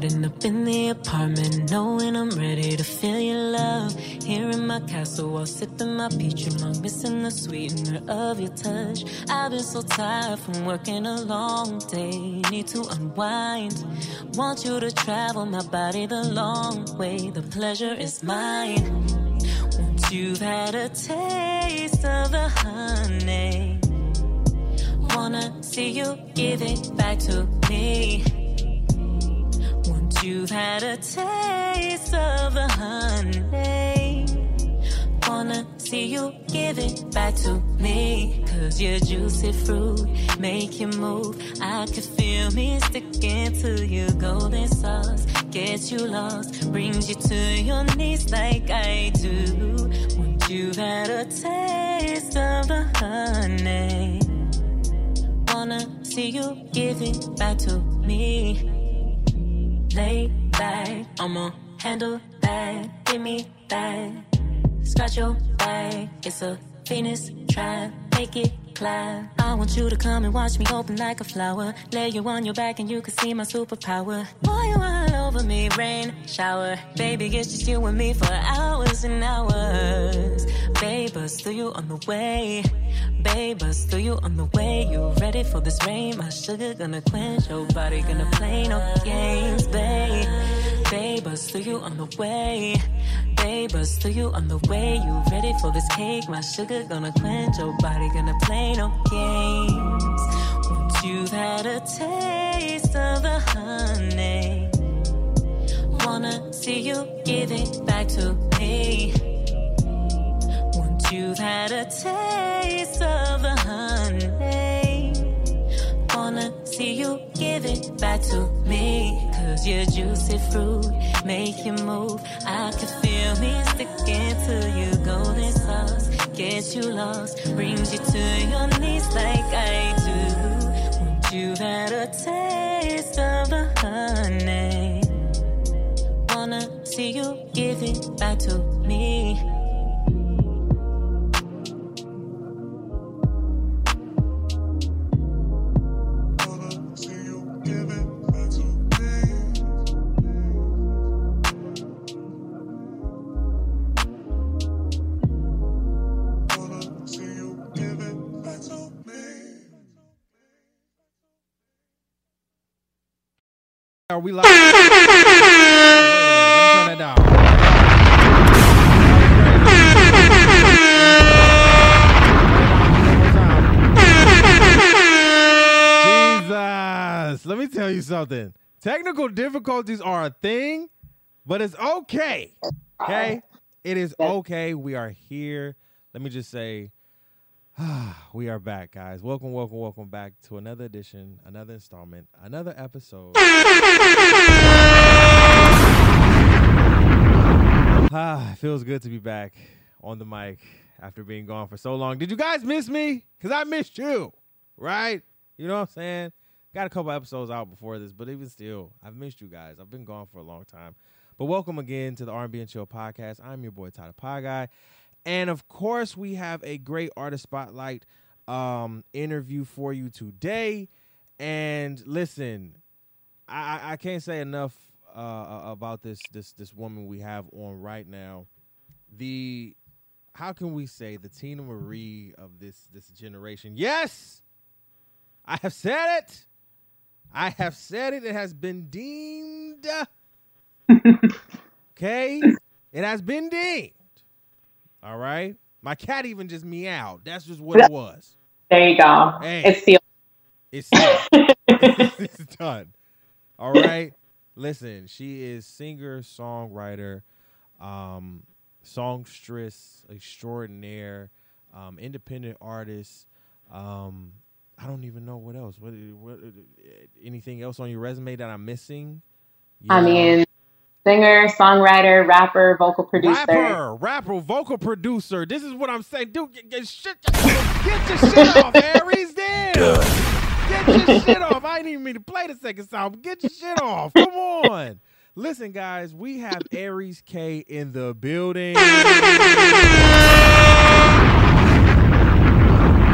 riding up in the apartment, knowing I'm ready to feel your love. Here in my castle, while sipping my peach along, missing the sweetener of your touch. I've been so tired from working a long day, need to unwind. Want you to travel my body the long way, the pleasure is mine. Once you've had a taste of the honey, wanna see you give it back to me. You've had a taste of the honey, wanna see you give it back to me. Cause your juicy fruit make you move. I can feel me sticking to your golden sauce. Gets you lost, brings you to your knees like I do. Once you've had a taste of the honey, wanna see you give it back to me. Lay back, I'ma handle that. Give me that. Scratch your back, it's a Venus trap. Make it clap. I want you to come and watch me open like a flower. Lay you on your back and you can see my superpower. Boy, you all over me, rain, shower. Baby, it's just you and me for hours and hours. Babe, bust through you on the way. Babe, bust through you on the way. You ready for this rain? My sugar gonna quench your body, gonna play no games, babe. Babe, bust through you on the way. Bust through you on the way. You ready for this cake? My sugar gonna quench your body, gonna play no games. Once you've had a taste of the honey, wanna see you give it back to me. Once you've had a taste of the honey, wanna see you give it back to me. Cause your juicy fruit make you move. I can feel me sticking to your golden sauce. Gets you lost, brings you to your knees like I do. Once you've had a taste of the honey, wanna see you give it back to me. We live? Wait a minute, let me turn that down. Jesus, let me tell you something. Technical difficulties are a thing, but it's okay. Okay? It is okay. We are here. Let me just say, we are back, guys. Welcome, welcome, welcome back to another edition, another installment, another episode. Ah, it feels good to be back on the mic after being gone for so long. Did you guys miss me? Because I missed you, right? You know what I'm saying? Got a couple episodes out before this, but even still, I've missed you guys. I've been gone for a long time. But welcome again to the R&B and Chill podcast. I'm your boy, Tyler Pie Guy. And of course, we have a great artist spotlight um, interview for you today. And listen, I, I can't say enough uh, about this this this woman we have on right now. The how can we say the Teena Marie of this this generation? Yes, I have said it. I have said it. It has been deemed. okay, it has been deemed. All right. My cat even just meowed. That's just what it was. There you go. Hey. It's sealed. It's done. it's done. All right. Listen, she is singer, songwriter, um, songstress extraordinaire, um, independent artist. Um, I don't even know what else. What, what anything else on your resume that I'm missing? I mean, singer, songwriter, rapper, vocal producer. Rapper, rapper, vocal producer. This is what I'm saying. Dude, get, get shit, get your shit off, Aries. Damn. Get your shit off. I didn't even mean to play the second song. Get your shit off. Come on. Listen, guys, we have Aries Kae in the building.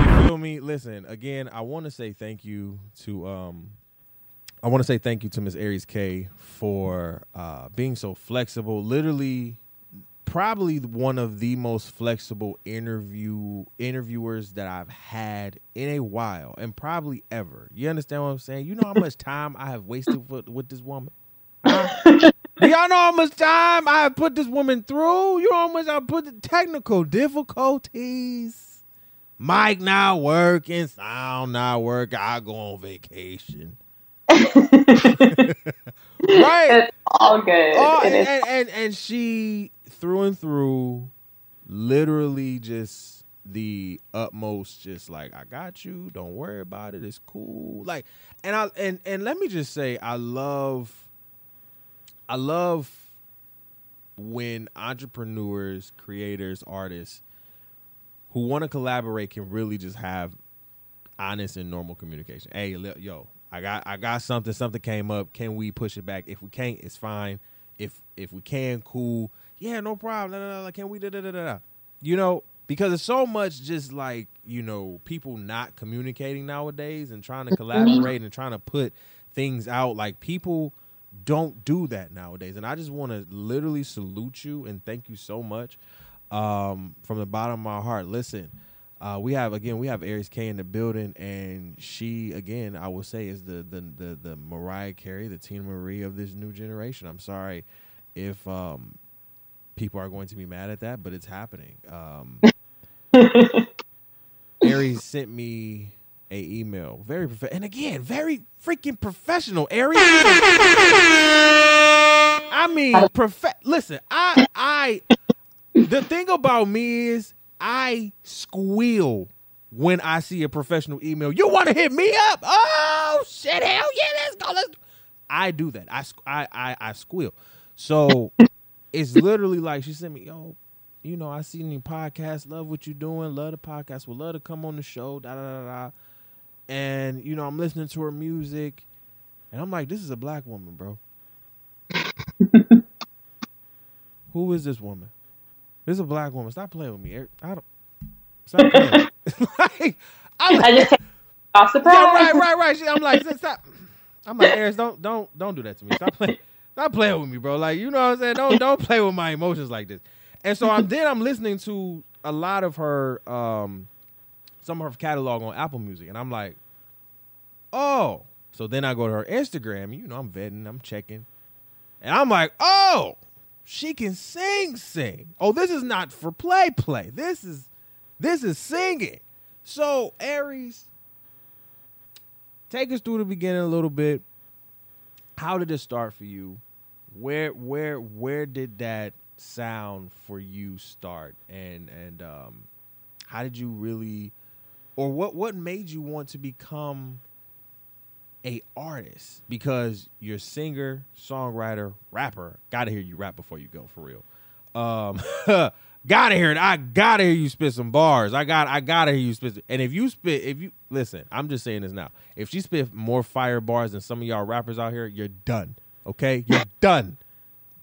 You feel me? Listen, again, I want to say thank you to um I want to say thank you to Miss Aries Kae for uh, being so flexible. Literally, probably one of the most flexible interview interviewers that I've had in a while, and probably ever. You understand what I'm saying? You know how much time I have wasted with, with this woman. Do y'all know how much time I have put this woman through? You know how much I put the technical difficulties. Mic not working, sound not working. I go on vacation. right. It's all good. Oh, and, and, and and she through and through, literally just the utmost, just like I got you. Don't worry about it. It's cool. Like, and I and and let me just say, I love, I love when entrepreneurs, creators, artists who want to collaborate can really just have honest and normal communication. Hey, yo, I got I got something. Something came up. Can we push it back? If we can't, it's fine. If if we can, cool. Yeah, no problem. Da, da, da. Can we? Da, da, da, da. You know, because it's so much just like you know people not communicating nowadays and trying to collaborate and trying to put things out. Like people don't do that nowadays, and I just want to literally salute you and thank you so much um, from the bottom of my heart. Listen, uh, we have again we have Aries Kae in the building, and she again I will say is the the the, the Mariah Carey, the Teena Marie of this new generation. I'm sorry if um, people are going to be mad at that, but it's happening. Um, Aries sent me a email, very prof- and again very freaking professional. Aries. I mean, prof- listen, I I the thing about me is I squeal when I see a professional email. You want to hit me up? Oh shit! Hell yeah! Let's go. Let's. I do that. I I I, I squeal. So it's literally like she sent me, yo, you know, I see any podcast, love what you're doing, love the podcast, would love to come on the show, da da da da. And you know, I'm listening to her music, and I'm like, this is a black woman, bro. Who is this woman? This is a black woman. Stop playing with me. Eric. I don't. Stop playing. like, I'm, I just off surprise. yeah, right, right, right. I'm like, stop. I'm like, Eris, don't, don't, don't do that to me. Stop playing, stop playing with me, bro. Like, you know what I'm saying? Don't, don't play with my emotions like this. And so I'm then I'm listening to a lot of her, um, some of her catalog on Apple Music, and I'm like, oh. So then I go to her Instagram. You know, I'm vetting, I'm checking, and I'm like, oh, she can sing, sing. Oh, this is not for play, play. This is, this is singing. So Aries, take us through the beginning a little bit. How did it start for you? Where where where did that sound for you start? And and um how did you really or what what made you want to become a artist? Because you're singer, songwriter, rapper. Gotta hear you rap before you go for real. Um gotta hear it. I gotta hear you spit some bars. I got I gotta hear you spit. And if you spit, if you listen, I'm just saying this now. If she spit more fire bars than some of y'all rappers out here, you're done. Okay, you're done,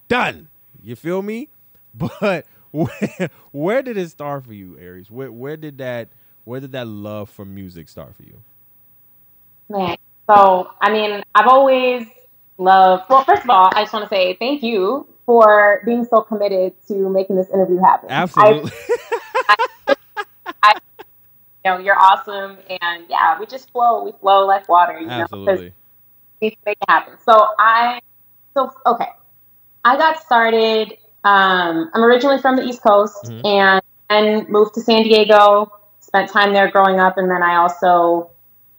done. You feel me? But where, where did it start for you, Aries? Where where did that where did that love for music start for you? Man. So, I mean, I've always loved, well, first of all, I just want to say thank you for being so committed to making this interview happen. Absolutely. I, you know, you're awesome. And yeah, we just flow. We flow like water, you know, Absolutely. we need to make it happen. So, I, so, okay. I got started, um, I'm originally from the East Coast Mhm. and, and moved to San Diego, spent time there growing up. And then I also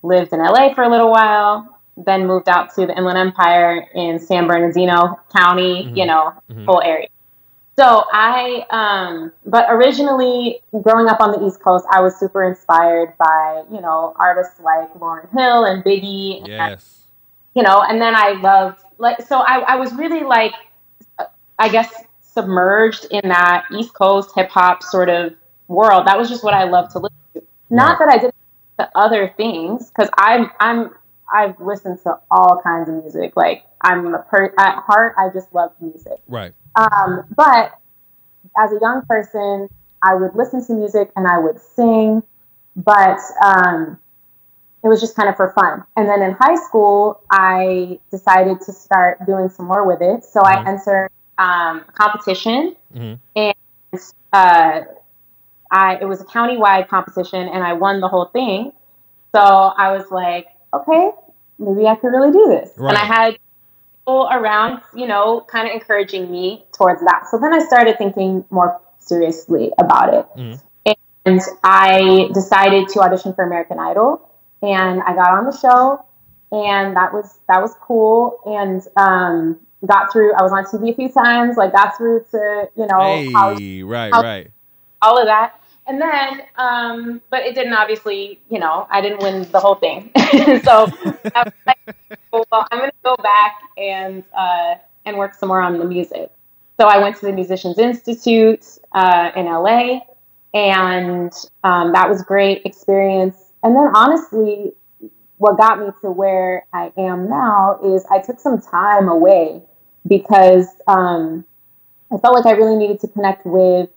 lived in LA for a little while, then moved out to the Inland Empire in San Bernardino County, Mhm. you know, Mhm. whole area. So I, um, but originally growing up on the East Coast, I was super inspired by, you know, artists like Lauryn Hill and Biggie, and, Yes. you know, and then I loved, like, so I, I was really like, I guess, submerged in that East Coast hip hop sort of world. That was just what I loved to listen to. Not that I didn't to other things, because I'm, I'm, I've listened to all kinds of music. Like, I'm a per, at heart, I just love music. Right. Um, but as a young person, I would listen to music and I would sing. But um, it was just kind of for fun. And then in high school, I decided to start doing some more with it. So mm-hmm. I entered um, a competition, mm-hmm. and uh, I it was a county-wide competition, and I won the whole thing. So I was like, okay, maybe I could really do this. Right. And I had people around, you know, kind of encouraging me towards that. So then I started thinking more seriously about it. Mm-hmm. And I decided to audition for American Idol and I got on the show and that was that was cool and um, got through I was on TV a few times, like got through to, you know, hey, college, right, college, right. All of that. And then, um, but it didn't obviously, you know, I didn't win the whole thing. so I like, well, I'm going to go back and uh, and work some more on the music. So I went to the Musicians Institute uh, in LA, and um, that was great experience. And then honestly, what got me to where I am now is I took some time away because um, I felt like I really needed to connect with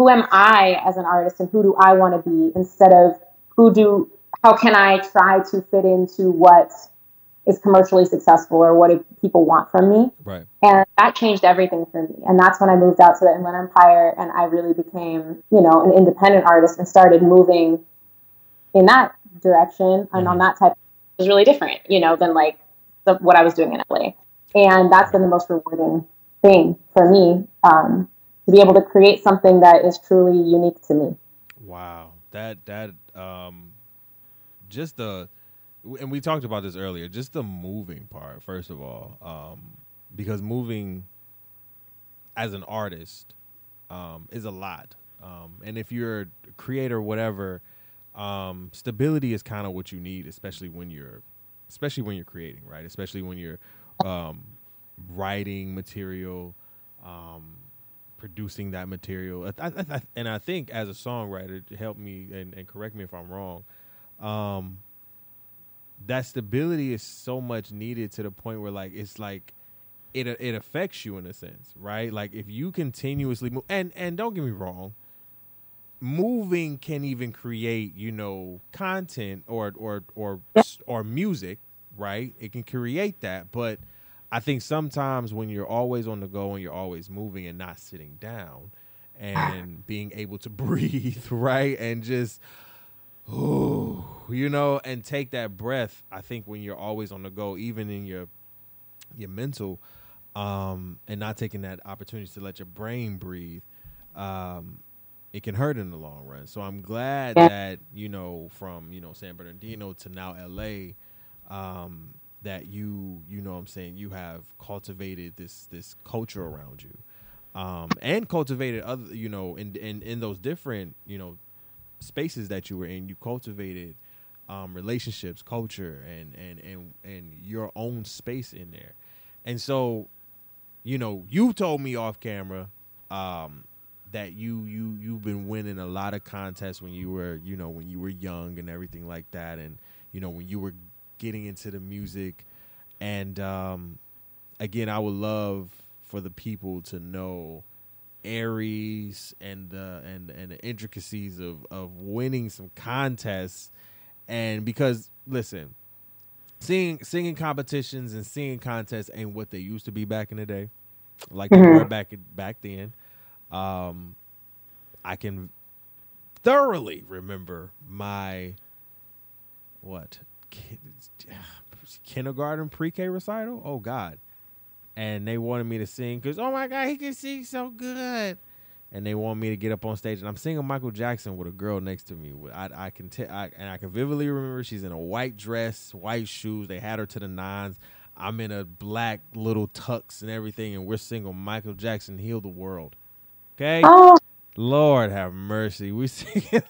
who am I as an artist and who do I want to be instead of who do how can I try to fit into what is commercially successful or what do people want from me. Right. And that changed everything for me. And that's when I moved out to the Inland Empire and I really became, you know, an independent artist and started moving in that direction mm-hmm. and on mm-hmm. that type It was really different, you know, than like the, what I was doing in LA. And that's been the most rewarding thing for me. Um, to be able to create something that is truly unique to me. Wow, that that um, just the and we talked about this earlier. Just the moving part, first of all, um, because moving as an artist um, is a lot, um, and if you're a creator, whatever, um, stability is kind of what you need, especially when you're, especially when you're creating, right? Especially when you're um, writing material. Um, producing that material. I, I, I, and I think as a songwriter, help me and, and correct me if I'm wrong, um, that stability is so much needed to the point where like it's like it it affects you in a sense, right? Like if you continuously move, and and don't get me wrong, moving can even create you know content or or or or music, right? It can create that, but I think sometimes when you're always on the go and you're always moving and not sitting down and being able to breathe, right? And just ooh, you know, and take that breath. I think when you're always on the go, even in your your mental, um, and not taking that opportunity to let your brain breathe, um, it can hurt in the long run. So I'm glad that you know from you know San Bernardino to now LA, um, that you you know what I'm saying you have cultivated this this culture around you um, and cultivated other you know in, in in those different you know spaces that you were in you cultivated um, relationships culture and and and and your own space in there. And so you know you told me off camera um, that you you you've been winning a lot of contests when you were you know when you were young and everything like that. And you know when you were getting into the music. And um, again, I would love for the people to know Aries and the and and the intricacies of of winning some contests. And because listen, singing singing competitions and singing contests ain't what they used to be back in the day, like mm-hmm. they were back back then. Um, I can thoroughly remember my what kindergarten pre-K recital. Oh God, and they wanted me to sing because oh my God, he can sing so good. And they want me to get up on stage, and I'm singing Michael Jackson with a girl next to me. I, I can t- I, and I can vividly remember she's in a white dress, white shoes. They had her to the nines. I'm in a black little tux and everything, and we're singing Michael Jackson "Heal the World." Okay, oh. Lord have mercy. We singing.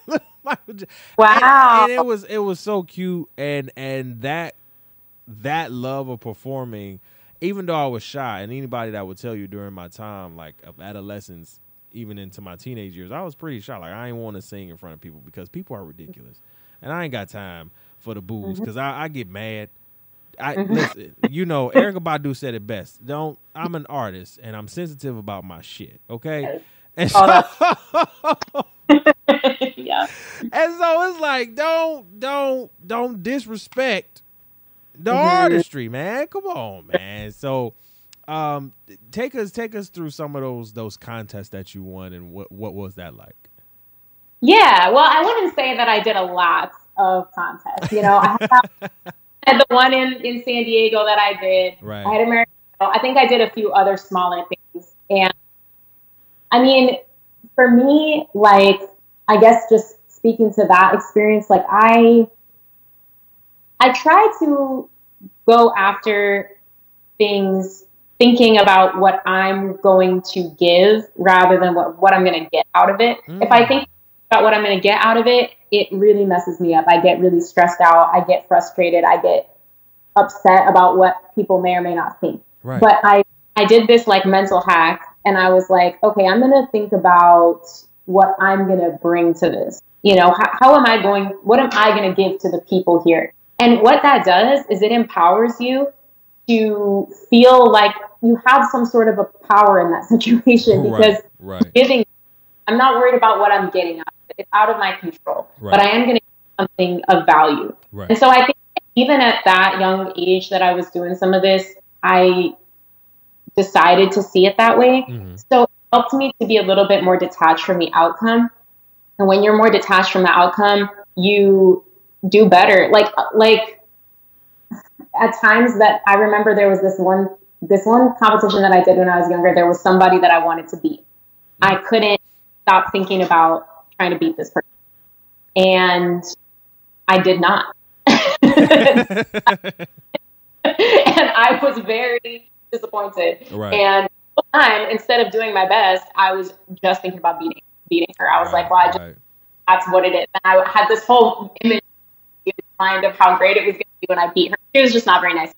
Wow. And, and, it was it was so cute and and that that love of performing, even though I was shy, and anybody that would tell you during my time like of adolescence, even into my teenage years, I was pretty shy. Like I didn't want to sing in front of people because people are ridiculous, and I ain't got time for the booze because mm-hmm. I, I, get mad. I mm-hmm. listen, you know, Erykah Badu said it best. Don't I'm an artist and I'm sensitive about my shit. Okay, and oh, so, Yeah. And so it's like, don't, don't, don't disrespect the mm-hmm. artistry, man. Come on, man. So, um, take us, take us through some of those those contests that you won, and what what was that like? Yeah, well, I wouldn't say that I did a lot of contests. You know, I had the one in in San Diego that I did. Right. I had American. I think I did a few other smaller things, and I mean, for me, like I guess just speaking to that experience, like I I try to go after things thinking about what I'm going to give rather than what, what I'm going to get out of it. Mm. If I mm. think about what I'm going to get out of it, it really messes me up. I get really stressed out. I get frustrated. I get upset about what people may or may not think. Right. But I, I did this like mental hack and I was like, okay, I'm going to think about what I'm going to bring to this. You know, how, how am I going, what am I going to give to the people here? And what that does is it empowers you to feel like you have some sort of a power in that situation because right, right. giving, I'm not worried about what I'm getting out of it. It's out of my control, right. but I am going to something of value. And so I think even at that young age that I was doing some of this, I decided to see it that way. Mm-hmm. So helped me to be a little bit more detached from the outcome. And when you're more detached from the outcome, you do better. Like like at times that I remember there was this one this one competition that I did when I was younger, there was somebody that I wanted to beat. I couldn't stop thinking about trying to beat this person. And I did not. and I was very disappointed. Right. And time, instead of doing my best, I was just thinking about beating beating her. I was right, like, well, I just right. that's what it is. And I had this whole image in mind of how great it was going to be when I beat her. She was just not very nice.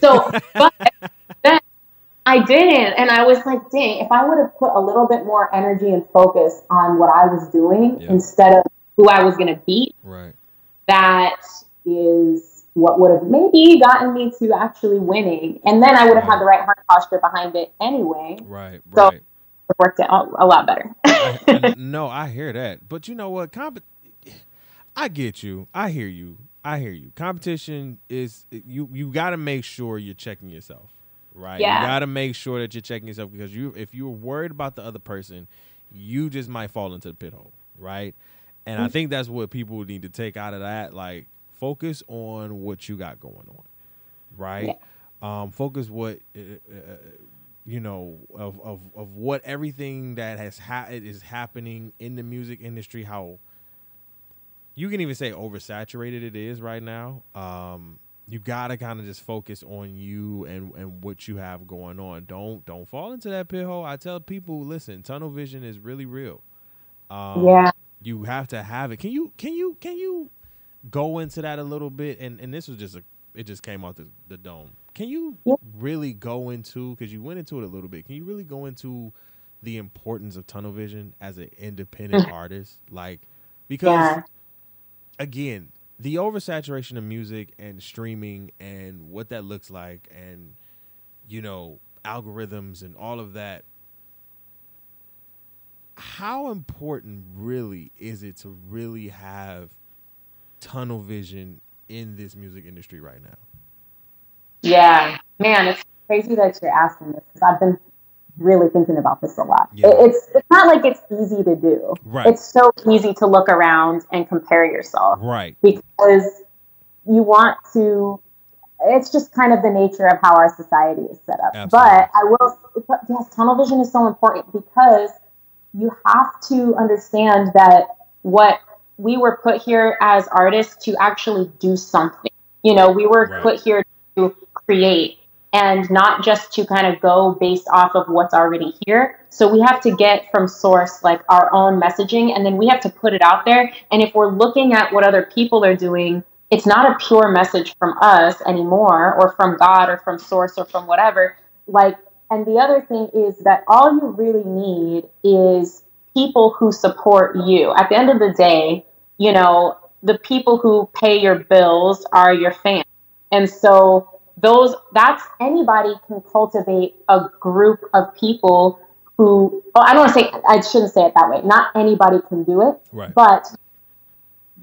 So, but then I didn't, and I was like, dang, if I would have put a little bit more energy and focus on what I was doing instead of who I was going to beat, right? That is what would have maybe gotten me to actually winning. And then I would have right. had the right heart posture behind it anyway. Right, so right. It worked out a lot better. I, no, I hear that. But you know what? Comp- I get you. I hear you. I hear you. Competition is you you got to make sure you're checking yourself. Right? Yeah. You got to make sure that you're checking yourself because you if you're worried about the other person, you just might fall into the pit hole, right? And I mm-hmm. think that's what people need to take out of that like focus on what you got going on, right? Yeah. Um, focus what uh, uh, you know of, of of what everything that has ha- is happening in the music industry. How you can even say oversaturated it is right now. Um, you gotta kind of just focus on you and and what you have going on. Don't don't fall into that pit hole. I tell people, listen, tunnel vision is really real. Um, yeah, you have to have it. Can you can you can you go into that a little bit? And and this was just a it just came out the, the dome. Can you yeah. really go into because you went into it a little bit? Can you really go into the importance of tunnel vision as an independent artist? Like because yeah. again, the oversaturation of music and streaming and what that looks like and you know algorithms and all of that how important really is it to really have tunnel vision in this music industry right now? Yeah, man, it's crazy that you're asking this because I've been really thinking about this a lot. Yeah. It's it's not like it's easy to do. Right. It's so easy to look around and compare yourself. Right. Because you want to. It's just kind of the nature of how our society is set up. Absolutely. But I will. Yes, tunnel vision is so important because you have to understand that what we were put here as artists to actually do something. You know, we were right. put here to create and not just to kind of go based off of what's already here. So we have to get from source like our own messaging and then we have to put it out there. And if we're looking at what other people are doing, it's not a pure message from us anymore or from God or from source or from whatever. Like, and the other thing is that all you really need is people who support you. At the end of the day, you know, the people who pay your bills are your fans. And so those that's anybody can cultivate a group of people who, oh, I don't want to say, I shouldn't say it that way. Not anybody can do it, Right. but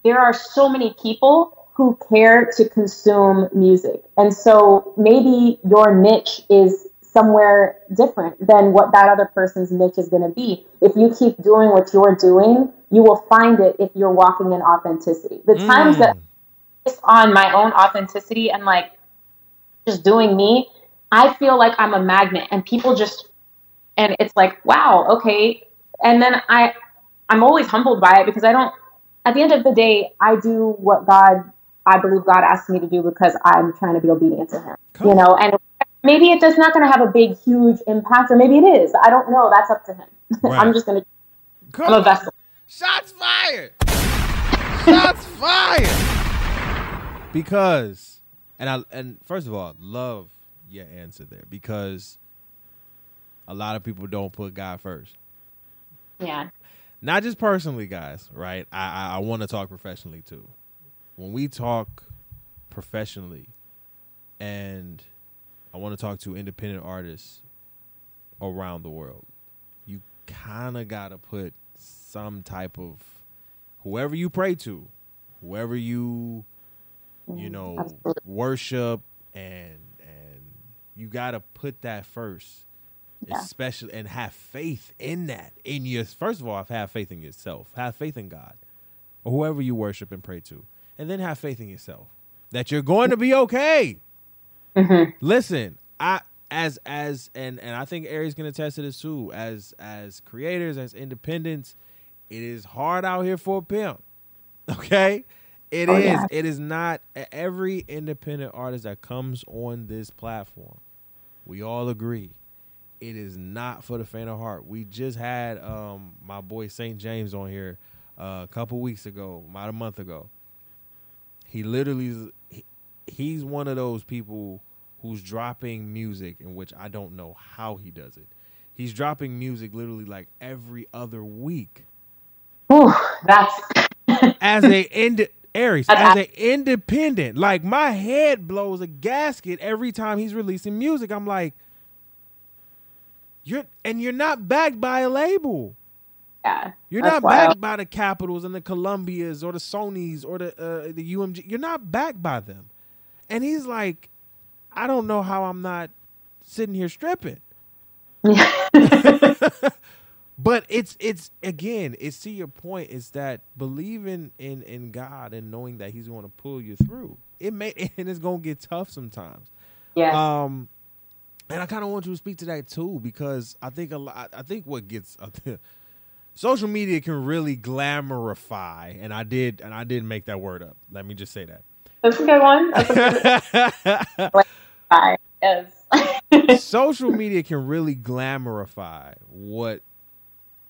there are so many people who care to consume music. And so maybe your niche is somewhere different than what that other person's niche is going to be. If you keep doing what you're doing, you will find it if you're walking in authenticity. The times that Mm. on my own authenticity and like just doing me, I feel like I'm a magnet and people just and it's like, wow, okay. And then I I'm always humbled by it because I don't at the end of the day, I do what God I believe God asked me to do because I'm trying to be obedient to him. Cool. You know, and maybe it does not gonna have a big, huge impact, or maybe it is. I don't know. That's up to him. Right. I'm just gonna Come I'm a on. vessel. Shots fired. Shots fired. Because, and I and first of all, love your answer there because a lot of people don't put God first. Yeah. Not just personally, guys. Right? I I, I want to talk professionally too. When we talk professionally, and I want to talk to independent artists around the world, you kind of got to put some type of whoever you pray to, whoever you you mm, know Absolutely. worship and and you got to put that first Yeah. especially and have faith in that in your first of all have faith in yourself have faith in god or whoever you worship and pray to and then have faith in yourself that you're going to be okay hmm listen i as as and and i think aries can attest to this too as as creators as independents it is hard out here for a pimp okay It is. Oh, yeah. It is not every independent artist that comes on this platform. We all agree. It is not for the faint of heart. We just had um my boy Saint Jaimz on here uh, a couple weeks ago, about a month ago. He literally is- he's one of those people who's dropping music in which I don't know how he does it. He's dropping music literally like every other week Whew, that's as a ind- Aries as an independent. Like my head blows a gasket every time he's releasing music. I'm like, you're and you're not backed by a label. yeah. You're not wild. backed by the Capitols and the Columbias or the Sonys or the uh, the UMG. You're not backed by them. And he's like, I don't know how I'm not sitting here stripping. But it's it's again, it's to your point, is that believing in in God and knowing that He's going to pull you through. It may and it's going to get tough sometimes. yeah. Um, and I kind of want you to speak to that too because I think a lot. I think what gets social media can really glamorify, and I did, and I didn't make that word up. Let me just say that. That's a good one. That's a good one. Yes. social media can really glamorify what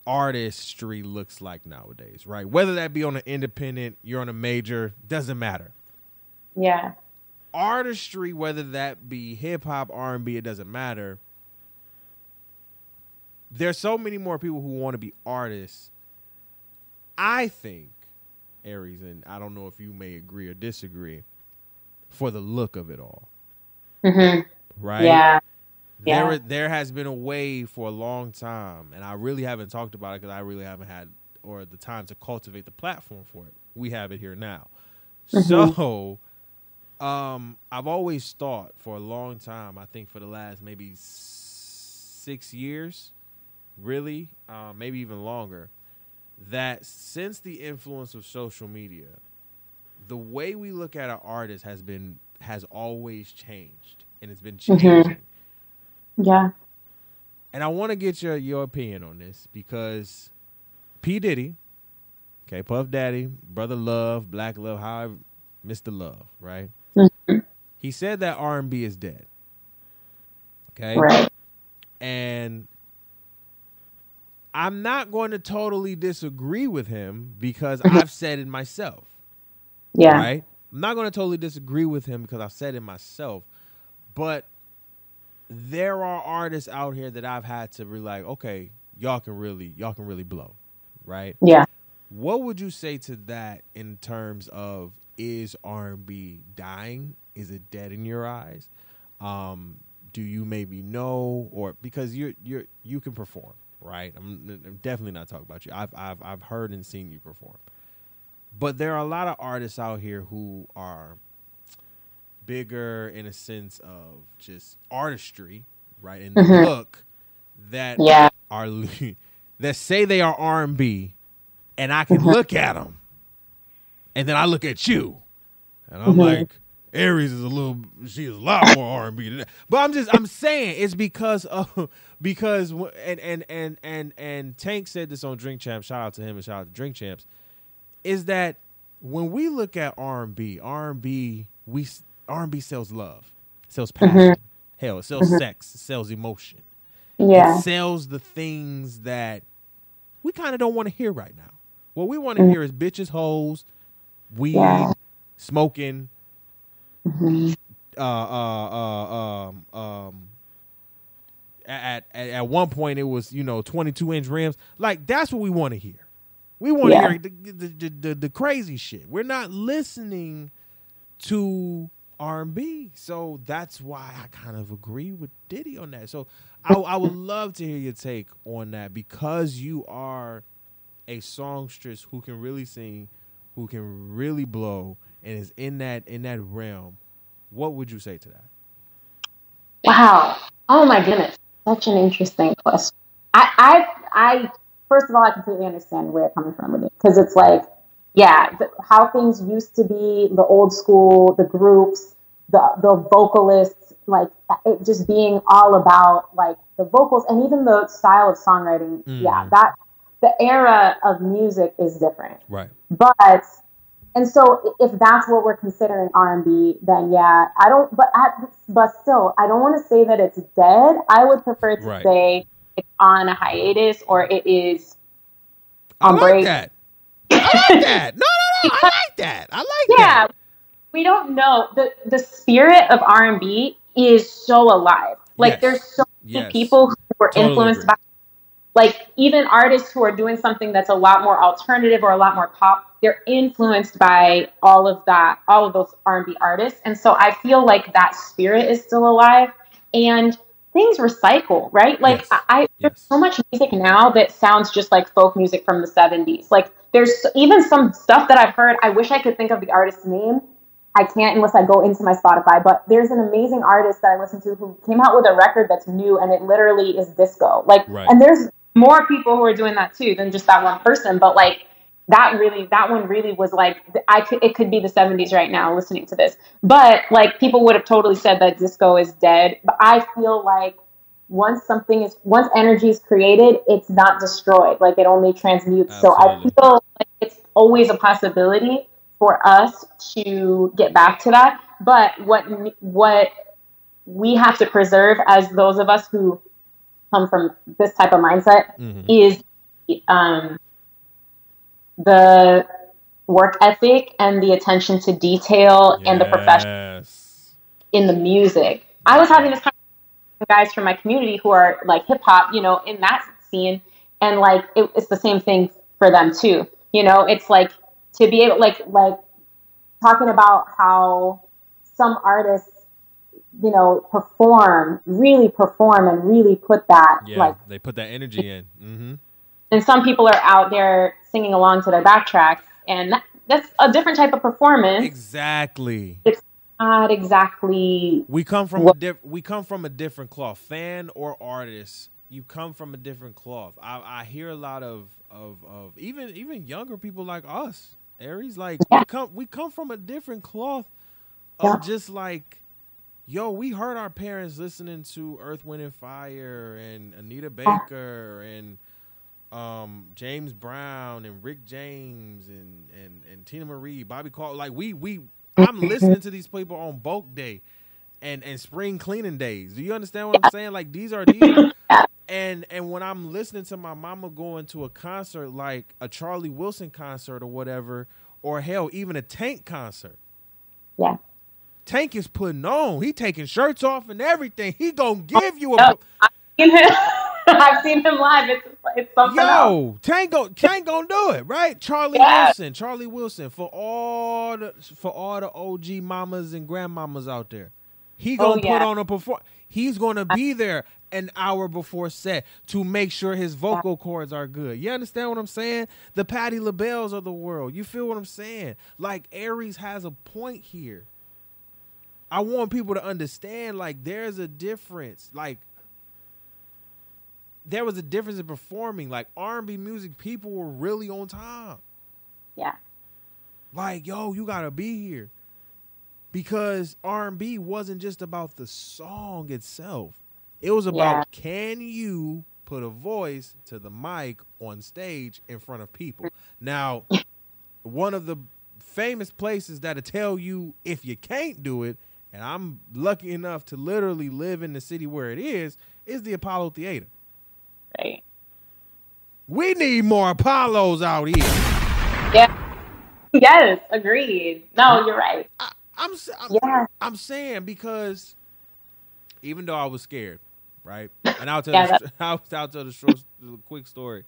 artistry looks like nowadays, right? Whether that be on an independent, you're on a major, doesn't matter. yeah. Artistry, whether that be hip hop, R and B, it doesn't matter. There's so many more people who want to be artists. I think, Aries, and I don't know if you may agree or disagree, for the look of it all, hmm right? Yeah. there Yeah. there has been a way for a long time and i really haven't talked about it because i really haven't had or the time to cultivate the platform for it we have it here now so um i've always thought for a long time i think for the last maybe six years really uh, maybe even longer that since the influence of social media the way we look at an artist has been has always changed and it's been Mhm. changing Yeah. and I want to get your your opinion on this because P Diddy, okay, Puff Daddy, Brother Love, Black Love, however, Mr. Love, right? Mhm. He said that R and B is dead. Okay, Right. and I'm not going to totally disagree with him because I've said it myself Yeah. right? I'm not going to totally disagree with him because I've said it myself, but there are artists out here that I've had to be like, okay, y'all can really, y'all can really blow, right? Yeah. What would you say to that in terms of is R&B dying? Is it dead in your eyes? Um, do you maybe know or because you're you're you can perform, right? I'm, I'm definitely not talking about you. I've I've I've heard and seen you perform. But there are a lot of artists out here who are bigger in a sense of just artistry, right? And Mhm. look that Yeah. are that say they are R and B, and I can Mhm. look at them, and then I look at you, and I'm Mhm. like, Aries is a little, she is a lot more R and B than that. But I'm just, I'm saying it's because of because and and and and and Tank said this on Drink Champs. Shout out to him and shout out to Drink Champs. Is that when we look at R and B, R and B, we R and B sells love, sells passion, hell, it sells Mhm. sex, it sells emotion Yeah. it sells the things that we kind of don't want to hear right now. What we want to Mhm. hear is bitches, hoes, weed, Yeah. smoking, Mhm. uh, uh, uh, um, um, at, at at one point it was you know 22 inch rims. Like that's what we want to hear. We want to Yeah. hear the the, the the the crazy shit. We're not listening to R and B, so that's why I kind of agree with Diddy on that. So I, I would love to hear your take on that because you are a songstress who can really sing, who can really blow, and is in that in that realm. What would you say to that? Wow. Oh my goodness. Such an interesting question. I, I, I, first of all, I completely understand where you're coming from with it because it's like, yeah, the, how things used to be, the old school, the groups, the the vocalists, like it just being all about like the vocals and even the style of songwriting. Yeah, Mhm. that the era of music is different Right. but and so if that's what we're considering r&b then yeah i don't but at, but still i don't want to say that it's dead i would prefer to Right. say it's on a hiatus or it is I on like break that. I like that. No, no, no. I like that. I like yeah that. Yeah, we don't know the the spirit of r&b is so alive like Yes. there's so many Yes. people who were Totally influenced agree. by like even artists who are doing something that's a lot more alternative or a lot more pop they're influenced by all of that all of those r&b artists and so i feel like that spirit is still alive and things recycle right like Yes. i I- there's so much music now that sounds just like folk music from the 70s like there's even some stuff that i've heard i wish i could think of the artist's name I can't unless I go into my Spotify, but there's an amazing artist that I listen to who came out with a record that's new and it literally is disco. Like, Right. and there's more people who are doing that too than just that one person, but like that really, that one really was like, I could, it could be the 70s right now listening to this, but like people would have totally said that disco is dead. But I feel like once something is, once energy is created, it's not destroyed. Like it only transmutes. So I feel like it's always a possibility for us to get back to that. But what what we have to preserve as those of us who come from this type of mindset Mhm. is um, the work ethic and the attention to detail and the profession in the music. I was having this conversation with guys from my community who are like hip hop, you know, in that scene, and like it, it's the same thing for them too. You know, it's like to be able, like, like talking about how some artists, you know, perform, really perform, and really put that, Yeah. like, they put that energy in. Mm-hmm. and some people are out there singing along to their backtracks, and that, that's a different type of performance. Exactly. It's not exactly We come from a diff- we come from a different cloth. Fan or artist, you come from a different cloth. I, I hear a lot of, of of even even younger people like us, Aries. Like we come we come from a different cloth of Yeah. just like, yo, we heard our parents listening to Earth, Wind and Fire and Anita Baker and um James Brown and Rick James and and and Teena Marie, Bobby Call. Like we we I'm listening to these people on bulk day and and spring cleaning days. Do you understand what I'm saying? Like these are these and and when I'm listening to my mama going to a concert like a Charlie Wilson concert or whatever, or hell, even a Tank concert. Yeah. Tank is putting on. He taking shirts off and everything. He gonna give you a Yep. seen him. I've seen him live. It's it's something else. Yo, Tank go, Tank gonna do it, right? Charlie Yeah. Wilson, Charlie Wilson for all the for all the OG mamas and grandmamas out there. He Oh, gonna put yeah. on a perform. he's going to be there an hour before set to make sure his vocal cords are good. You understand what I'm saying? The Patti LaBelle's of the world. You feel what I'm saying? Like Aries has a point here. I want people to understand like there's a difference. Like there was a difference in performing. Like R&B music, people were really on time. Yeah. Like, yo, you gotta be here. Because R&B wasn't just about the song itself. It was about yeah. can you put a voice to the mic on stage in front of people. Now, one of the famous places that'll tell you if you can't do it and I'm lucky enough to literally live in the city where it is, is the Apollo Theater. Right. We need more Apollos out here. Yeah. Yes, agreed. No, you're right. I, am I'm, yeah. I'm saying because even though I was scared, right? And I'll tell yeah, the, I'll, I'll tell the short, the quick story.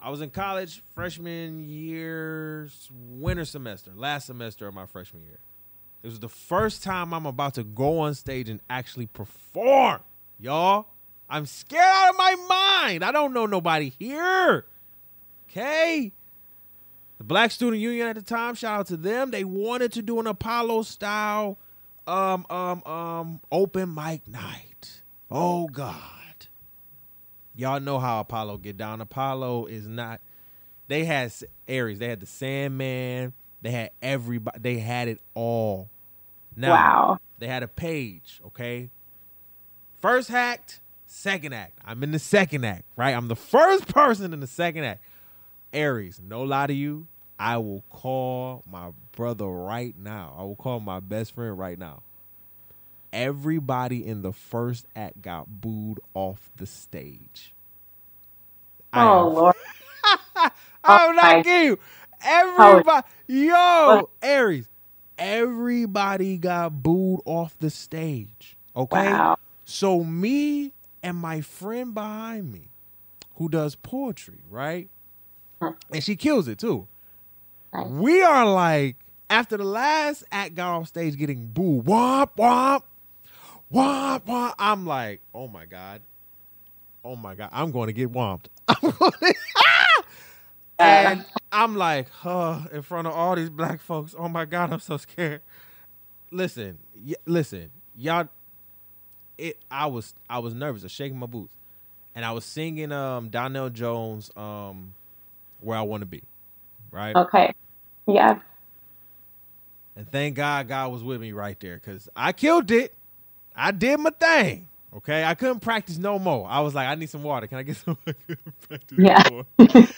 I was in college freshman year, winter semester, last semester of my freshman year. It was the first time I'm about to go on stage and actually perform, y'all. I'm scared out of my mind. I don't know nobody here. Okay. The Black Student Union at the time, shout out to them. They wanted to do an Apollo style um um um open mic night. Oh God. Y'all know how Apollo get down. Apollo is not they had Aries, they had the Sandman, they had everybody they had it all. Now, wow. They had a page, okay? First act, second act. I'm in the second act, right? I'm the first person in the second act. Aries, no lie to you, I will call my brother right now. I will call my best friend right now. Everybody in the first act got booed off the stage. Oh Lord. I'm oh, not kidding you. Everybody, yo, Aries, everybody got booed off the stage. Okay. Wow. So me and my friend behind me, who does poetry, right? And she kills it too. We are like, after the last act got off stage getting booed, womp, womp, womp, womp. I'm like, oh my God. Oh my God. I'm going to get womped. and I'm like, huh, in front of all these black folks. Oh my God, I'm so scared. Listen, y- listen, y'all. It. I was. I was nervous. I was shaking my boots, and I was singing um Donell Jones um, "Where I Want to Be," right? Okay. Yeah. And thank God, God was with me right there because I killed it. I did my thing. Okay, I couldn't practice no more. I was like, I need some water. Can I get some? Water?" Yeah. No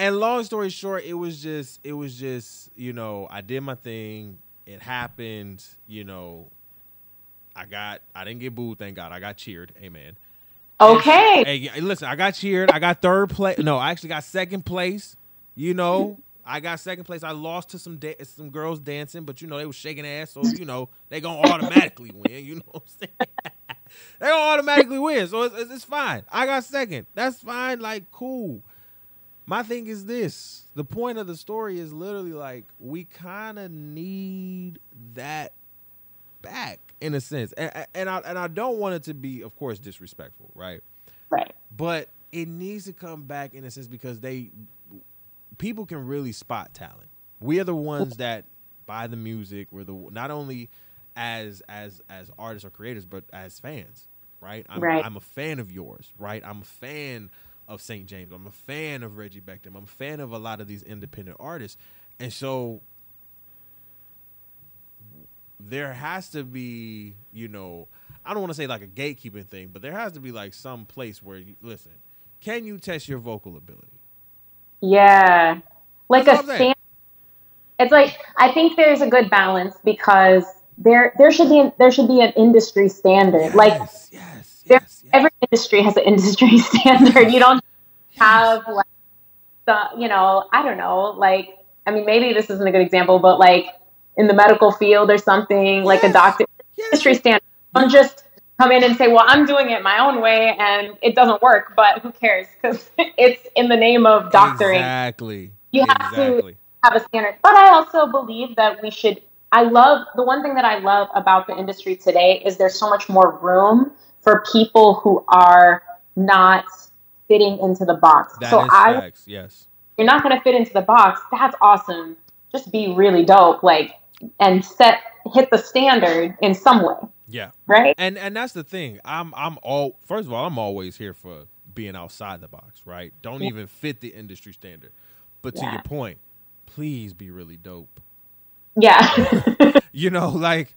and long story short, it was just it was just, you know, I did my thing. It happened, you know. I got I didn't get booed, thank God. I got cheered. Amen. Okay. And, hey, listen, I got cheered. I got third place. No, I actually got second place. You know, I got second place. I lost to some da- some girls dancing, but you know they were shaking ass, so you know they gonna automatically win. You know what I'm saying? they gonna automatically win, so it's, it's, it's fine. I got second. That's fine. Like cool. My thing is this the point of the story is literally like we kind of need that back in a sense. And, and I and I don't want it to be of course disrespectful, right? Right. But it needs to come back in a sense because they people can really spot talent. We are the ones that buy the music. We're the not only as as as artists or creators, but as fans, right? I'm, right. I'm a fan of yours, right? I'm a fan of Saint Jaimz. I'm a fan of Reggie Beckham. I'm a fan of a lot of these independent artists. And so there has to be, you know, I don't want to say like a gatekeeping thing, but there has to be like some place where you listen, can you test your vocal ability? Yeah. Like That's a stand- it's like I think there's a good balance because there there should be there should be an industry standard. Yes, like yes yes, every industry has an industry standard. You don't have like the, you know, I don't know, like, I mean, maybe this isn't a good example, but like in the medical field or something, like a doctor industry standard. Don't just come in and say, well, I'm doing it my own way and it doesn't work, but who cares? Because it's in the name of doctoring. Exactly. You have exactly. to have a standard. But I also believe that we should I love the one thing that I love about the industry today is there's so much more room for people who are not fitting into the box. That so I facts. Yes. you're not going to fit into the box. That's awesome. Just be really dope like and set hit the standard in some way, Yeah. right? And and that's the thing. I'm I'm all first of all, I'm always here for being outside the box, right? Don't Yeah. even fit the industry standard. But to Yeah. your point, please be really dope. Yeah. You know, like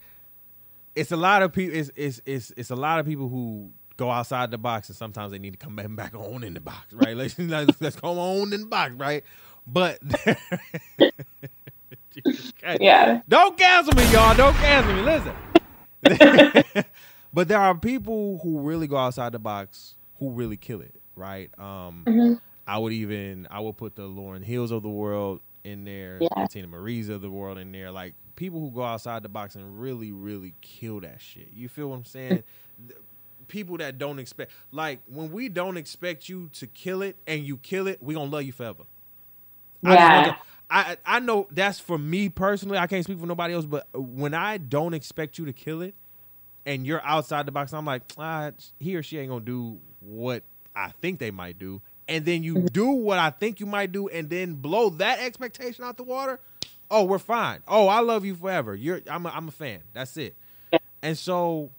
it's a lot of people it's it's it's it's a lot of people who go outside the box and sometimes they need to come back back on in the box, right? Let's let's, let's come on in the box, right? But yeah. Don't cancel me, y'all. Don't cancel me. Listen. but there are people who really go outside the box who really kill it, right? Um, Mhm. I would even I would put the Lauryn Hills of the world in there, Yeah. Teena Marie's of the world in there, like people who go outside the box and really, really kill that shit. You feel what I'm saying? People that don't expect, like when we don't expect you to kill it and you kill it, we gonna love you forever. I, Yeah. I I know that's for me personally. I can't speak for nobody else, but when I don't expect you to kill it, and you're outside the box, I'm like, ah, he or she ain't gonna do what I think they might do, and then you do what I think you might do, and then blow that expectation out the water. Oh, we're fine. Oh, I love you forever. You're I'm a, I'm a fan. That's it. And so,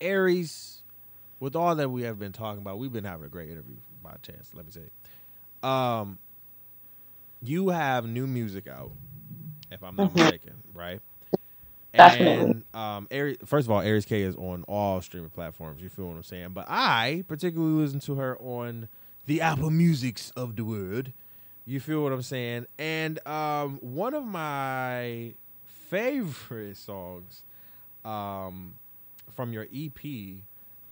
Aries, with all that we have been talking about, we've been having a great interview by chance. Let me say, um, you have new music out, if I'm not Mhm. mistaken, right? Definitely. And um, Aries, first of all, Aries Kae is on all streaming platforms. You feel what I'm saying? But I particularly listen to her on the Apple Musics of the world. You feel what I'm saying? And um, one of my favorite songs um, from your EP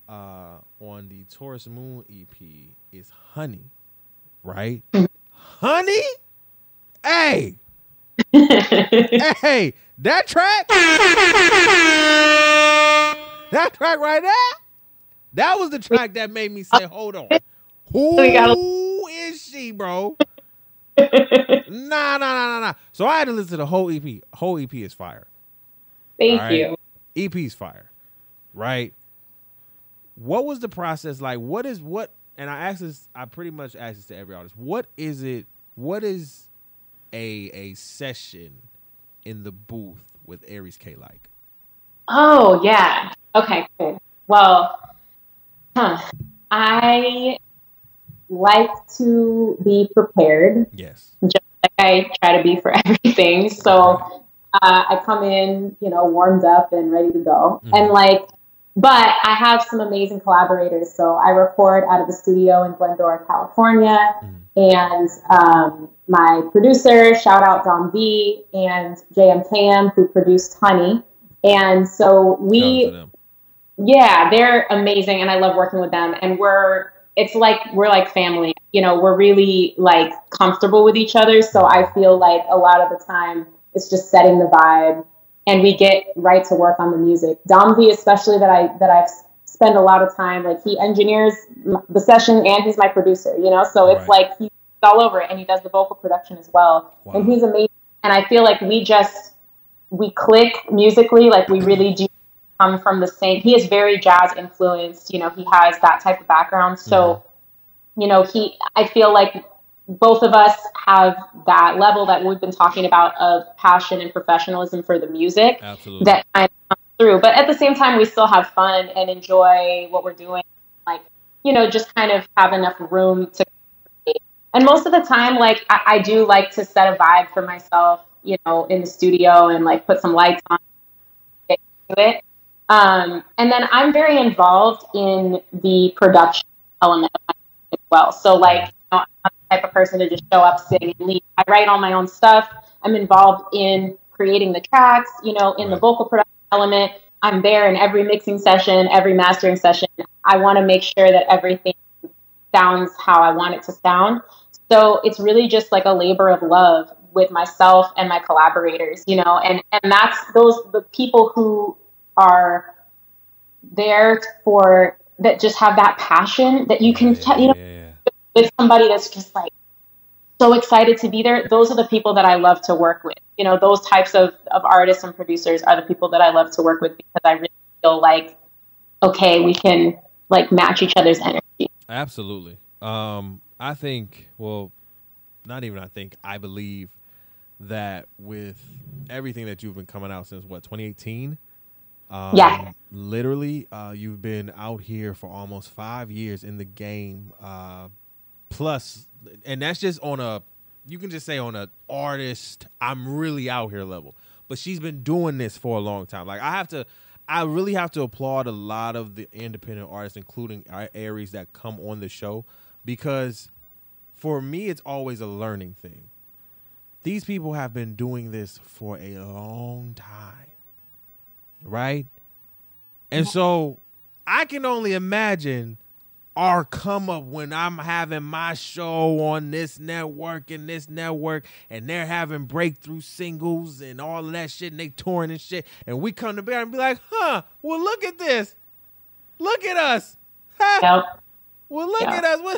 uh, on the Taurus Moon EP is Honey, right? Honey? Hey, hey, that track, that track right there, that was the track that made me say, hold on. Who is she, bro? Nah, nah, nah, nah, nah. So I had to listen to the whole EP. Whole EP is fire. Thank right. you. is fire, right? What was the process like? What is what? And I asked this. I pretty much asked this to every artist. What is it? What is a a session in the booth with Aries Kae like? Oh, yeah. Okay, cool. Well, huh. I like to be prepared, Yes. just like I try to be for everything. So uh, I come in, you know, warmed up and ready to go. Mhm. And like, but I have some amazing collaborators. So I record out of the studio in Glendora, California. Mhm. And um, my producer, shout out Dom V and JM JMKM, who produced Honey. And so we yeah, they're amazing and I love working with them and we're it's like we're like family. You know, we're really like comfortable with each other, so I feel like a lot of the time it's just setting the vibe and we get right to work on the music. Dom V especially that I that I've spent a lot of time like he engineers the session and he's my producer, you know? So it's Right. like he's all over it and he does the vocal production as well. Wow. And he's amazing and I feel like we just we click musically like we really do come from the same he is very jazz influenced you know he has that type of background. So you know he i feel like both of us have that level that we've been talking about of passion and professionalism for the music Absolutely. that kind of comes through. But at the same time we still have fun and enjoy what we're doing like you know just kind of have enough room to and most of the time like I, I do like to set a vibe for myself you know in the studio and like put some lights on get to it um, and then i'm very involved in the production element as well. So like you know, i'm not the type of person to just show up sing and leave. I write all my own stuff. I'm involved in creating the tracks you know in the vocal production element. I'm there in every mixing session every mastering session. I want to make sure that everything sounds how i want it to sound. So it's really just like a labor of love with myself and my collaborators you know and and that's those the people who are there for that just have that passion that you can Yeah, you know yeah, yeah. with somebody that's just like so excited to be there. Those are the people that I love to work with. You know, those types of, of artists and producers are the people that I love to work with because I really feel like, okay, we can like match each other's energy. Absolutely. Um, I think, well, not even I think, I believe that with everything that you've been coming out since what, 2018? Um, yeah. Literally, uh, you've been out here for almost five years in the game. Uh, plus, and that's just on a, you can just say on a artist, I'm really out here level. But she's been doing this for a long time. Like I have to, I really have to applaud a lot of the independent artists, including Aries, that come on the show because for me, it's always a learning thing. These people have been doing this for a long time, right? And so I can only imagine our come up when I'm having my show on this network and this network, and they're having breakthrough singles and all that shit, and they touring and shit, and we come to bear and be like, huh, well, look at this. Look at us. Huh? Yep. Well, look yep. at us. We,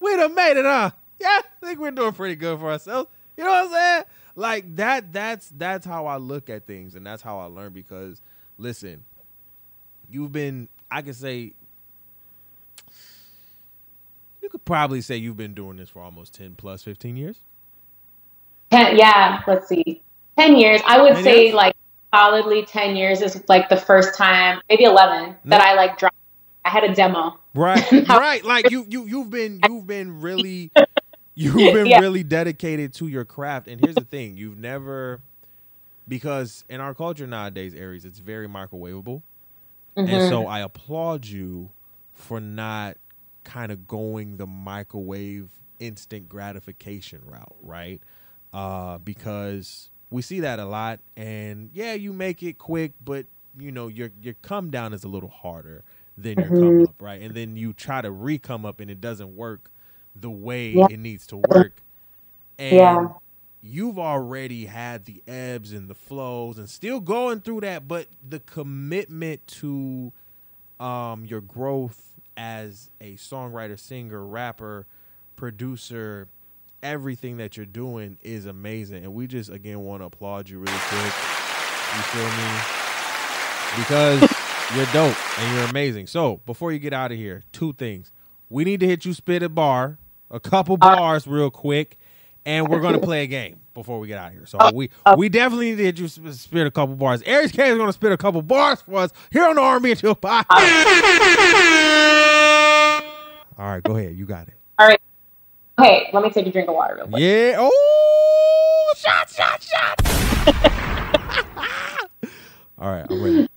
we done made it, huh? Yeah, I think we're doing pretty good for ourselves. You know what I'm saying? Like that, that's that's how I look at things, and that's how I learn because listen, you've been I can say you could probably say you've been doing this for almost 10 plus 15 years. yeah, let's see. 10 years. I would say years? like solidly 10 years is like the first time, maybe 11 that I like dropped. I had a demo. Right. right. Like you you you've been you've been really you've been yeah. really dedicated to your craft and here's the thing, you've never because in our culture nowadays, Aries, it's very microwavable. Mm-hmm. And so I applaud you for not kind of going the microwave instant gratification route, right? Uh, because we see that a lot, and yeah, you make it quick, but you know your your come down is a little harder than your mm-hmm. come up, right? And then you try to re come up, and it doesn't work the way yeah. it needs to work, and yeah. You've already had the ebbs and the flows, and still going through that, but the commitment to um, your growth as a songwriter, singer, rapper, producer, everything that you're doing is amazing. And we just again want to applaud you really quick. You feel me? Because you're dope and you're amazing. So before you get out of here, two things. We need to hit you spit a bar, a couple bars real quick, and we're gonna play a game before we get out of here. So uh, we uh, we definitely need to hit you spit a couple bars. Aries Kae is gonna spit a couple bars for us here on the R&B Chill podcast. Uh, all right, go ahead. You got it. All right. Okay, let me take a drink of water real quick. Yeah. Oh, shot, shot, shot. all right, I'm ready.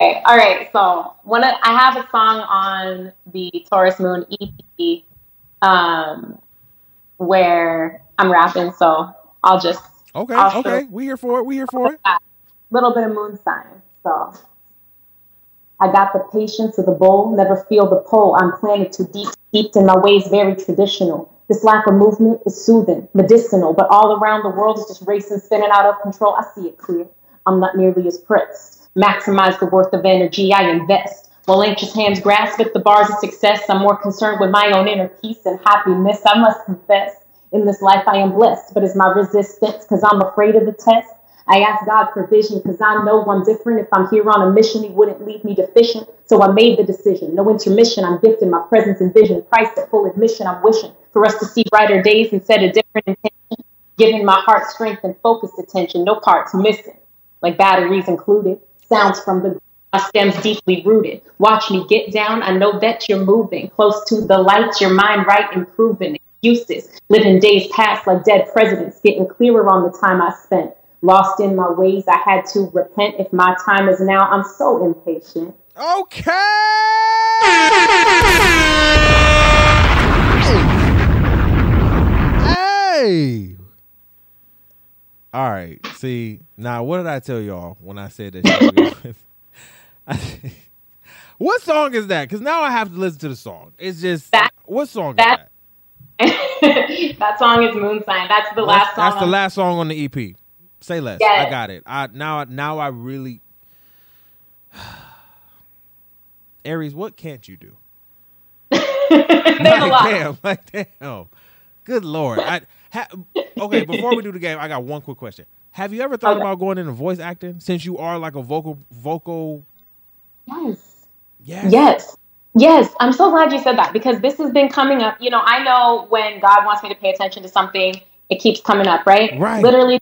Okay. All right. So when I, I have a song on the Taurus Moon EP, um, where I'm rapping, so I'll just okay. I'll okay, we here for it. We here for it. A little bit of moon sign. So I got the patience of the bull, never feel the pull. I'm planted too deep, steeped in my ways, very traditional. This lack of movement is soothing, medicinal, but all around the world is just racing, spinning out of control. I see it clear. I'm not nearly as pressed. Maximize the worth of energy I invest. While anxious hands grasp at the bars of success, I'm more concerned with my own inner peace and happiness. I must confess, in this life I am blessed, but it's my resistance because I'm afraid of the test? I ask God for vision because I know I'm different. If I'm here on a mission, He wouldn't leave me deficient. So I made the decision. No intermission. I'm gifted my presence and vision. Priced at full admission. I'm wishing for us to see brighter days and set a different intention. Giving my heart strength and focused attention. No parts missing, like batteries included. Sounds from the my stems deeply rooted. Watch me get down. I know that you're moving close to the light. Your mind right, improving excuses. Living days past like dead presidents. Getting clearer on the time I spent lost in my ways. I had to repent. If my time is now, I'm so impatient. Okay. Hey. All right. See, now what did I tell y'all when I said that? what song is that? Because now I have to listen to the song. It's just that, what song that, is that? that song is Moon Sign. That's the last song. That's the last song on the EP. Say less. Yes. I got it. I now now I really Aries, what can't you do? There's like, a lot. Damn, like damn. Good lord. I ha, okay. Before we do the game, I got one quick question. Have you ever thought Okay. about going into voice acting since you are like a vocal vocal? Yes. Yes. Yes. Yes. I'm so glad you said that because this has been coming up. You know, I know when God wants me to pay attention to something, it keeps coming up, right? Right. Literally,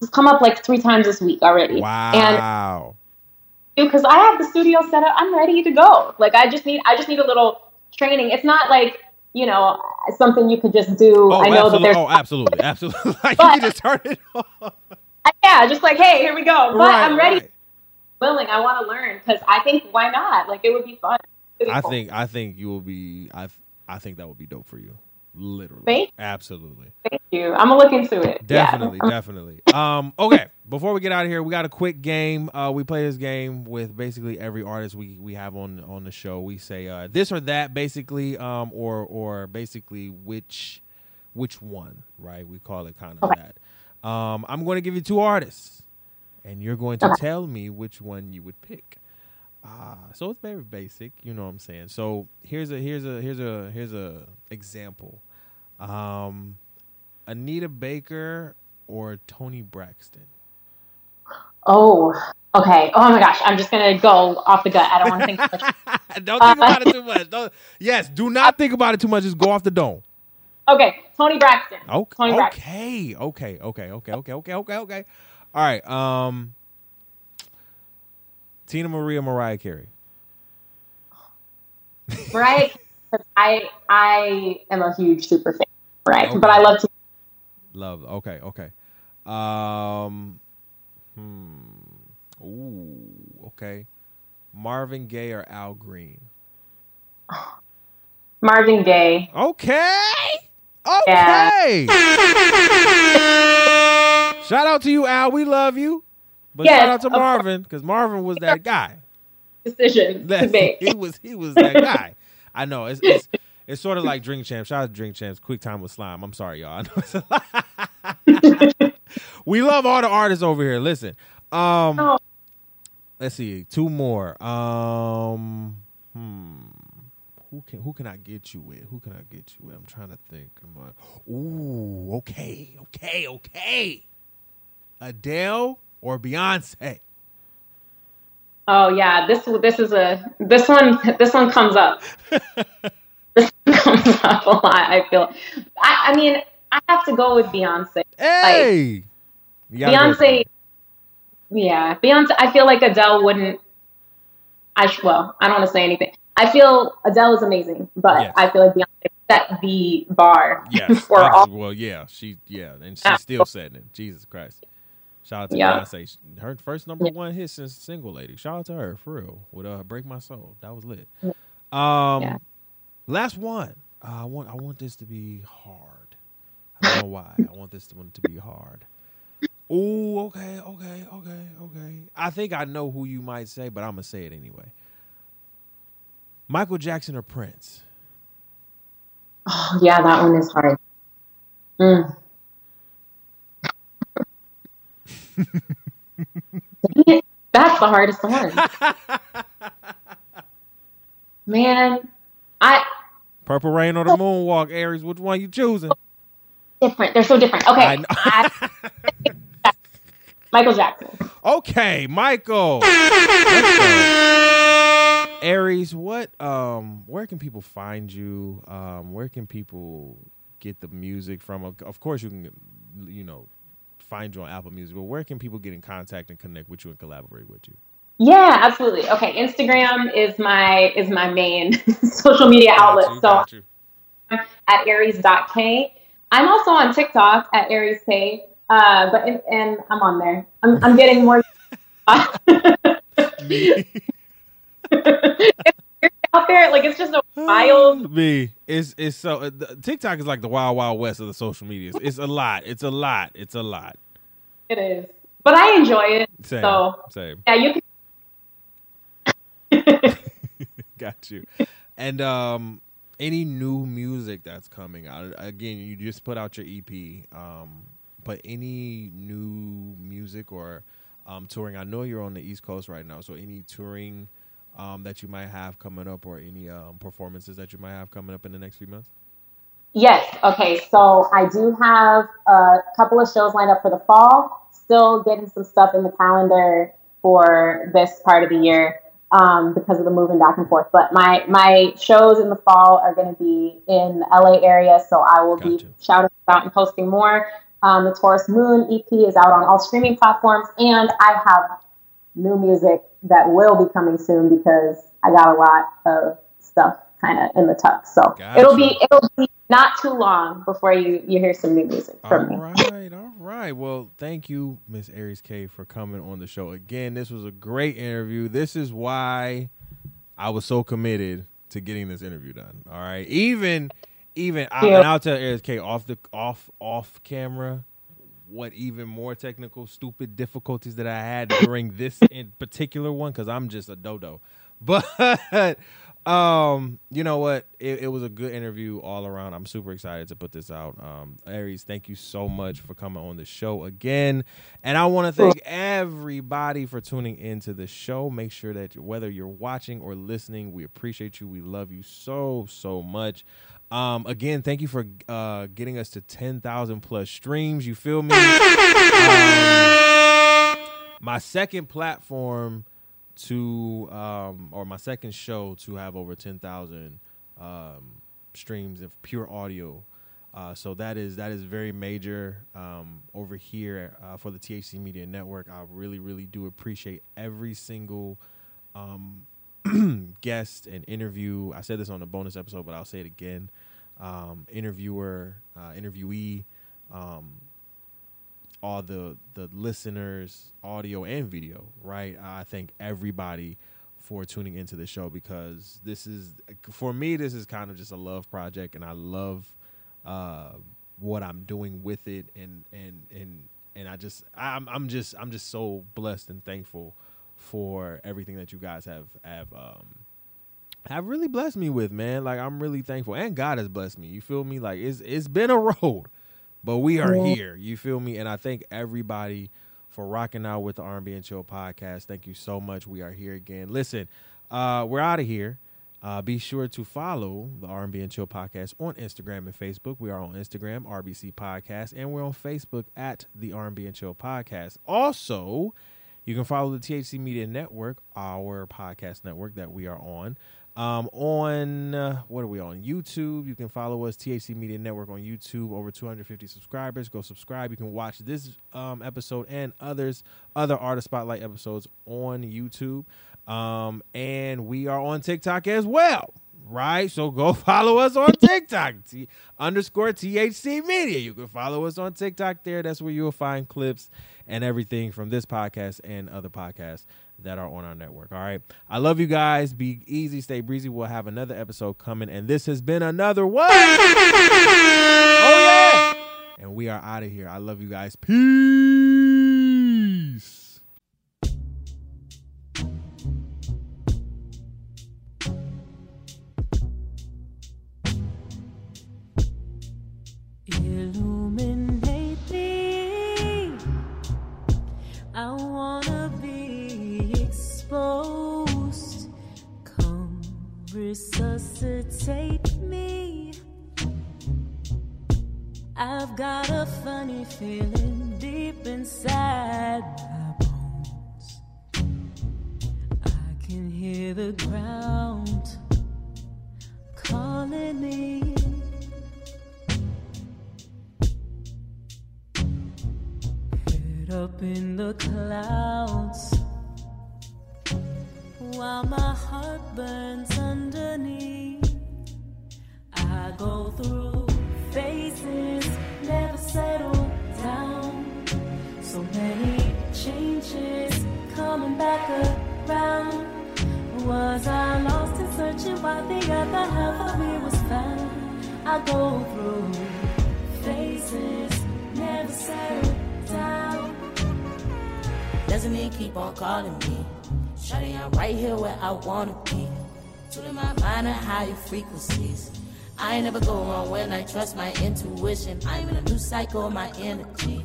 it's come up like three times this week already. And Wow. because I have the studio set up, I'm ready to go. Like I just need, I just need a little training. It's not like you know something you could just do. Oh, I know that absolutely. there's, Oh, absolutely. Absolutely. like But- you can just turn it on. yeah, just like hey, here we go. But Right, I'm ready, right. Willing. I want to learn because I think why not? Like it would be fun. Be I cool. think I think you will be I I think that would be dope for you. Literally. Thank- Absolutely. Thank you. I'm gonna look into it. Definitely, Yeah. definitely. Um, okay, before we get out of here, we got a quick game. Uh, we play this game with basically every artist we, we have on on the show. We say uh, this or that, basically, um, or or basically which which one, right? We call it kind of Okay. that. Um, I'm going to give you two artists, and you're going to tell me which one you would pick. Uh, so it's very basic, you know what I'm saying. So here's a here's a here's a here's a example. Um, Anita Baker or Toni Braxton? Oh, okay. Oh my gosh, I'm just gonna go off the gut. I don't want to think. too much. Don't think about it too much. Don't, yes, do not think about it too much. Just go off the dome. Okay, Toni Braxton. Okay, Toni Braxton. okay, okay, okay, okay, okay, okay, okay, okay. All right. Um, Teena Marie, Mariah Carey. Mariah, because I I am a huge super fan, right? Okay. But I love to. Love. Okay, okay. Um, hmm. Ooh, okay. Marvin Gaye or Al Green? Marvin Gaye. Okay. Yeah. Shout out to you, Al. We love you. But Yes, shout out to. Marvin because Marvin was that guy. Decision to That, make. he was he was that guy. I know. It's it's, it's sort of like Drink Champs. Shout out to Drink Champs. Quick time with slime. I'm sorry, y'all. I know it's a lot. we love all the artists over here. Listen. Um Oh. let's see. Two more. Um hmm. Who can who can I get you with? Who can I get you with? I'm trying to think. I'm like, ooh, okay, okay, okay. Adele or Beyonce? Oh yeah, this this is a this one this one comes up. this one comes up a lot. I feel. I, I mean, I have to go with Beyonce. Hey, You gotta go with Beyonce. Yeah, Beyonce. I feel like Adele wouldn't. I well, I don't want to say anything. I feel Adele is amazing, but Yes. I feel like Beyonce set the bar Yes. for all. Well, yeah, she yeah, and she's still setting it. Jesus Christ. Shout out to Yeah. Beyonce. Her first number Yeah. one hit since single lady. Shout out to her for real. With uh Break My Soul. That was lit. Um Yeah. last one. Uh, I want I want this to be hard. I don't know why. I want this one to be hard. Oh, okay, okay, okay, okay. I think I know who you might say, but I'm gonna say it anyway. Michael Jackson or Prince? Oh, yeah, that one is hard. Mm. Dang it, That's the hardest one. Man, I Purple Rain or the Moonwalk, Aries? Which one you choosing? different. They're so different. Okay, I Michael Jackson. Okay, Michael. Aries, what um where can people find you? Um where can people get the music from? Of- Of course you can you know find you on Apple Music, but where can people get in contact and connect with you and collaborate with you? Yeah, absolutely. Okay, Instagram is my is my main social media outlet. You, So you. at aries.kae. I'm also on TikTok at arieskay. Uh, but and, and I'm on there. I'm I'm getting more Me. Out there. Like it's just a wild. Me. It's it's so uh, the- TikTok is like the wild wild west of the social media. It's, it's a lot. It's a lot. It's a lot. It is, but I enjoy it. Same. So Same. yeah, you can. Got you. And um any new music that's coming out. Again, you just put out your EP. Um but any new music or um touring. I know you're on the East Coast right now, so any touring um that you might have coming up or any um performances that you might have coming up in the next few months? Yes. Okay. So I do have a couple of shows lined up for the fall. Still getting some stuff in the calendar for this part of the year um, because of the moving back and forth. But my my shows in the fall are going to be in the LA area, so I will gotcha. be shouting about and posting more. Um, the Taurus Moon EP is out on all streaming platforms, and I have new music that will be coming soon because I got a lot of stuff kind of in the tuck. So gotcha. it'll be it'll be not too long before you you hear some new music from all me. All right, all right. Well, thank you, Miss Aries Kae, for coming on the show again. This was a great interview. This is why I was so committed to getting this interview done. All right, even even I, and I'll tell Aries Kae off the off off camera what even more technical stupid difficulties that I had during this in particular one because I'm just a dodo. But um, you know what? It, it, was a good interview all around. I'm super excited to put this out. Um, Aries, thank you so much for coming on the show again. And I want to thank everybody for tuning into the show. Make sure that whether you're watching or listening, we appreciate you. We love you so, so much. Um, again, thank you for uh, getting us to 10,000 plus streams. You feel me? Um, my second platform to um, or my second show to have over 10,000 um, streams of pure audio. Uh, so that is that is very major um, over here uh, for the THC Media Network. I really really do appreciate every single um, guest and interview. I said this on a bonus episode, but I'll say it again. Um, interviewer, uh, interviewee, um, all the the listeners, audio and video, right? I thank everybody for tuning into the show because this is for me this is kind of just a love project and I love uh, what I'm doing with it and and and and I just I'm I'm just I'm just so blessed and thankful for everything that you guys have have um have really blessed me with, man. Like I'm really thankful and God has blessed me. You feel me? Like it's it's been a road but we are yeah. here. You feel me? And I thank everybody for rocking out with the R&B and Chill podcast. Thank you so much. We are here again. Listen, uh, we're out of here. Uh, be sure to follow the R&B and Chill podcast on Instagram and Facebook. We are on Instagram, RBC Podcast, and we're on Facebook at the R&B and Chill podcast. Also, you can follow the THC Media Network, our podcast network that we are on. Um, on uh, what are we on YouTube? You can follow us THC Media Network on YouTube. Over 250 subscribers. Go subscribe. You can watch this um, episode and others, other artist spotlight episodes on YouTube. Um, and we are on TikTok as well right? So go follow us on TikTok, T- underscore THC Media. You can follow us on TikTok there. That's where you'll find clips and everything from this podcast and other podcasts that are on our network. All right. I love you guys. Be easy, stay breezy. We'll have another episode coming. And this has been another one. Oh, yeah. And we are out of here. I love you guys. Peace. Doesn't it keep on calling me? Shawty, I'm right here where I wanna be. Tuning my mind at higher frequencies. I ain't never go wrong when I trust my intuition. I'm in a new cycle, my energy.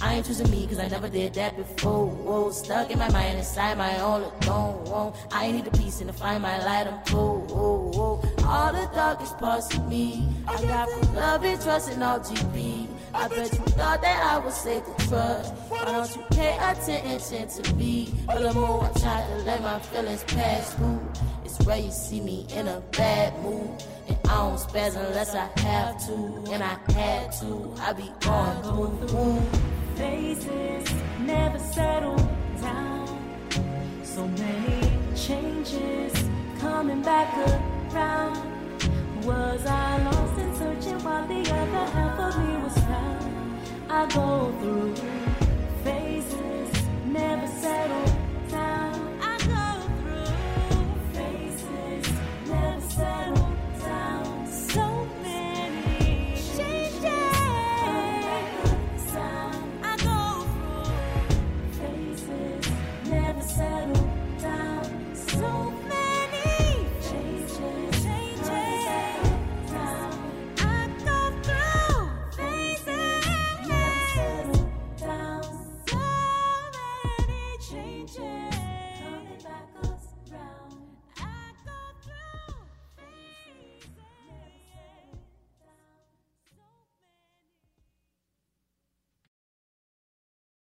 I ain't choosing me cause I never did that before. Whoa, stuck in my mind inside my own alone. Whoa. I need a peace and to find my light. I'm cold. Whoa, whoa. all the darkest parts of me. I got from love and trust and all GB. I bet you thought that I was safe to trust. Why don't you pay attention to me? But the more I try to let my feelings pass through, it's rare you see me in a bad mood. And I don't spaz unless I have to. And I had to. I be on, going through Phases never settle down. So many changes coming back around. Was I lost in searching while the other half of me was? I go through phases, never settle.